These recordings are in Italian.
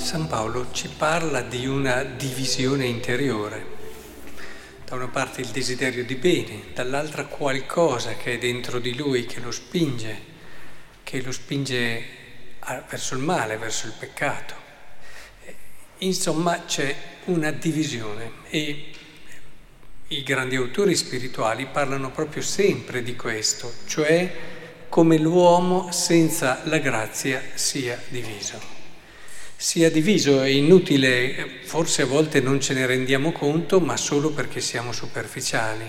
San Paolo ci parla di una divisione interiore. Da una parte il desiderio di bene, dall'altra qualcosa che è dentro di lui che lo spinge, che lo spinge verso il male, verso il peccato. Insomma c'è una divisione e i grandi autori spirituali parlano proprio sempre di questo, cioè come l'uomo senza la grazia sia diviso sia diviso, è inutile, forse a volte non ce ne rendiamo conto, ma solo perché siamo superficiali.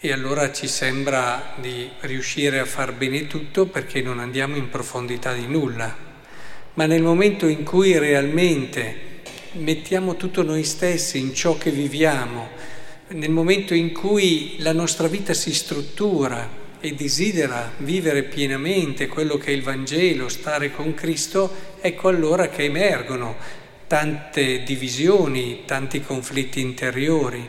E allora ci sembra di riuscire a far bene tutto perché non andiamo in profondità di nulla. Ma nel momento in cui realmente mettiamo tutto noi stessi in ciò che viviamo, nel momento in cui la nostra vita si struttura, e desidera vivere pienamente quello che è il Vangelo, stare con Cristo, ecco allora che emergono tante divisioni, tanti conflitti interiori.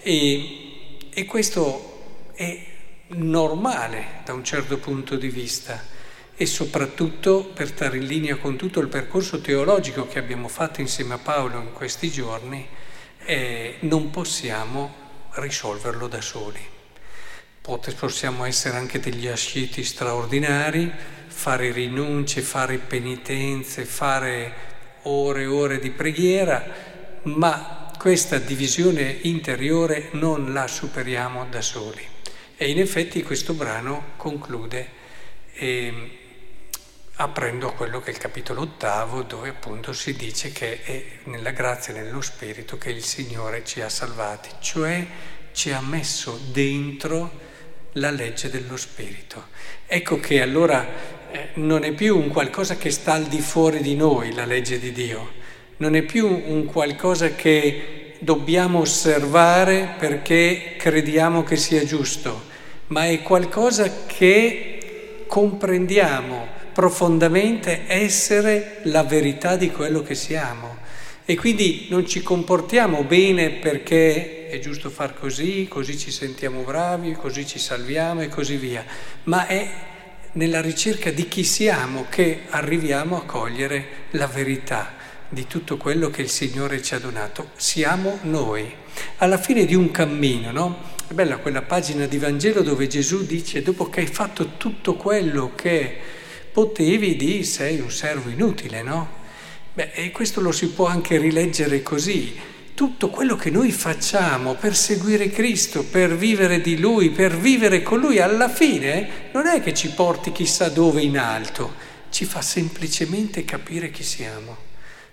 E, e questo è normale da un certo punto di vista e soprattutto per stare in linea con tutto il percorso teologico che abbiamo fatto insieme a Paolo in questi giorni, eh, non possiamo risolverlo da soli possiamo essere anche degli asceti straordinari, fare rinunce, fare penitenze, fare ore e ore di preghiera, ma questa divisione interiore non la superiamo da soli. E in effetti questo brano conclude eh, aprendo a quello che è il capitolo ottavo, dove appunto si dice che è nella grazia e nello Spirito che il Signore ci ha salvati, cioè ci ha messo dentro la legge dello Spirito. Ecco che allora eh, non è più un qualcosa che sta al di fuori di noi, la legge di Dio, non è più un qualcosa che dobbiamo osservare perché crediamo che sia giusto, ma è qualcosa che comprendiamo profondamente essere la verità di quello che siamo. E quindi non ci comportiamo bene perché è giusto far così, così ci sentiamo bravi, così ci salviamo e così via, ma è nella ricerca di chi siamo che arriviamo a cogliere la verità di tutto quello che il Signore ci ha donato. Siamo noi. Alla fine di un cammino, no? È bella quella pagina di Vangelo dove Gesù dice, dopo che hai fatto tutto quello che potevi, di sei un servo inutile, no? Beh, e questo lo si può anche rileggere così. Tutto quello che noi facciamo per seguire Cristo, per vivere di Lui, per vivere con Lui, alla fine non è che ci porti chissà dove in alto, ci fa semplicemente capire chi siamo,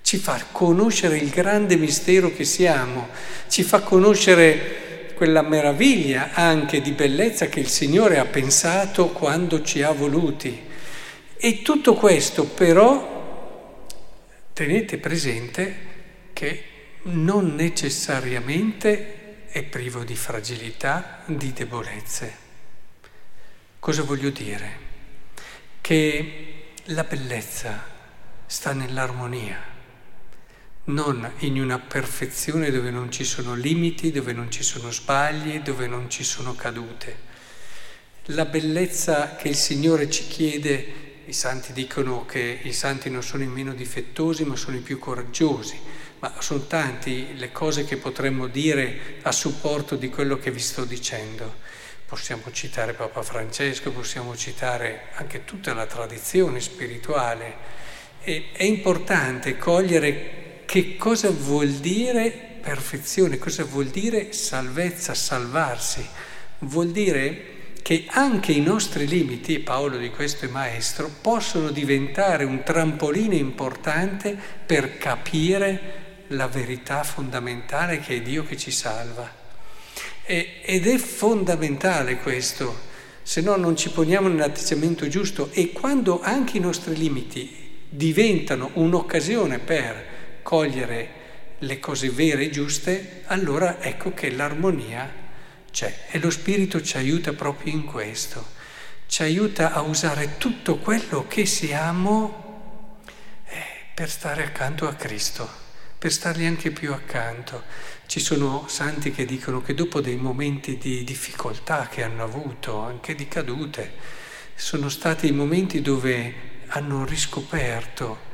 ci fa conoscere il grande mistero che siamo, ci fa conoscere quella meraviglia anche di bellezza che il Signore ha pensato quando ci ha voluti. E tutto questo però tenete presente che non necessariamente è privo di fragilità, di debolezze. Cosa voglio dire? Che la bellezza sta nell'armonia, non in una perfezione dove non ci sono limiti, dove non ci sono sbagli, dove non ci sono cadute. La bellezza che il Signore ci chiede i santi dicono che i santi non sono i meno difettosi, ma sono i più coraggiosi. Ma sono tanti le cose che potremmo dire a supporto di quello che vi sto dicendo. Possiamo citare Papa Francesco, possiamo citare anche tutta la tradizione spirituale. E è importante cogliere che cosa vuol dire perfezione, cosa vuol dire salvezza, salvarsi. Vuol dire che anche i nostri limiti, Paolo di questo è maestro, possono diventare un trampolino importante per capire la verità fondamentale che è Dio che ci salva. E, ed è fondamentale questo, se no non ci poniamo nell'atteggiamento giusto. E quando anche i nostri limiti diventano un'occasione per cogliere le cose vere e giuste, allora ecco che l'armonia c'è e lo Spirito ci aiuta proprio in questo, ci aiuta a usare tutto quello che siamo eh, per stare accanto a Cristo, per stargli anche più accanto. Ci sono santi che dicono che dopo dei momenti di difficoltà che hanno avuto, anche di cadute, sono stati i momenti dove hanno riscoperto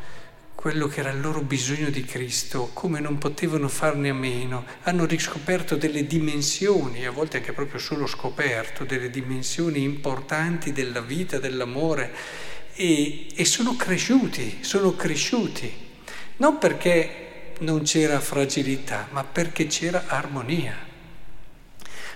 quello che era il loro bisogno di Cristo, come non potevano farne a meno, hanno riscoperto delle dimensioni, a volte anche proprio solo scoperto, delle dimensioni importanti della vita, dell'amore e, e sono cresciuti, sono cresciuti, non perché non c'era fragilità, ma perché c'era armonia.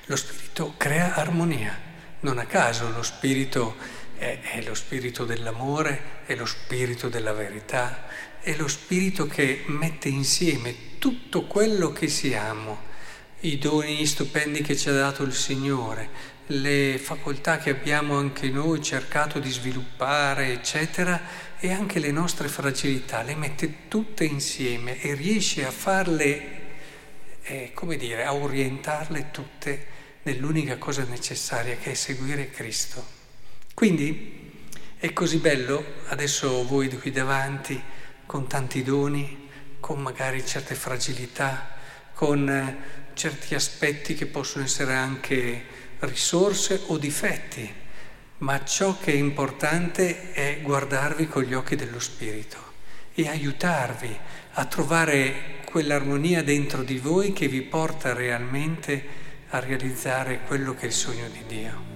Lo Spirito crea armonia, non a caso lo Spirito è, è lo Spirito dell'amore, è lo Spirito della verità, è lo spirito che mette insieme tutto quello che siamo, i doni stupendi che ci ha dato il Signore, le facoltà che abbiamo anche noi cercato di sviluppare, eccetera, e anche le nostre fragilità, le mette tutte insieme e riesce a farle, eh, come dire, a orientarle tutte nell'unica cosa necessaria che è seguire Cristo. Quindi è così bello, adesso voi qui davanti, con tanti doni, con magari certe fragilità, con eh, certi aspetti che possono essere anche risorse o difetti, ma ciò che è importante è guardarvi con gli occhi dello Spirito e aiutarvi a trovare quell'armonia dentro di voi che vi porta realmente a realizzare quello che è il sogno di Dio.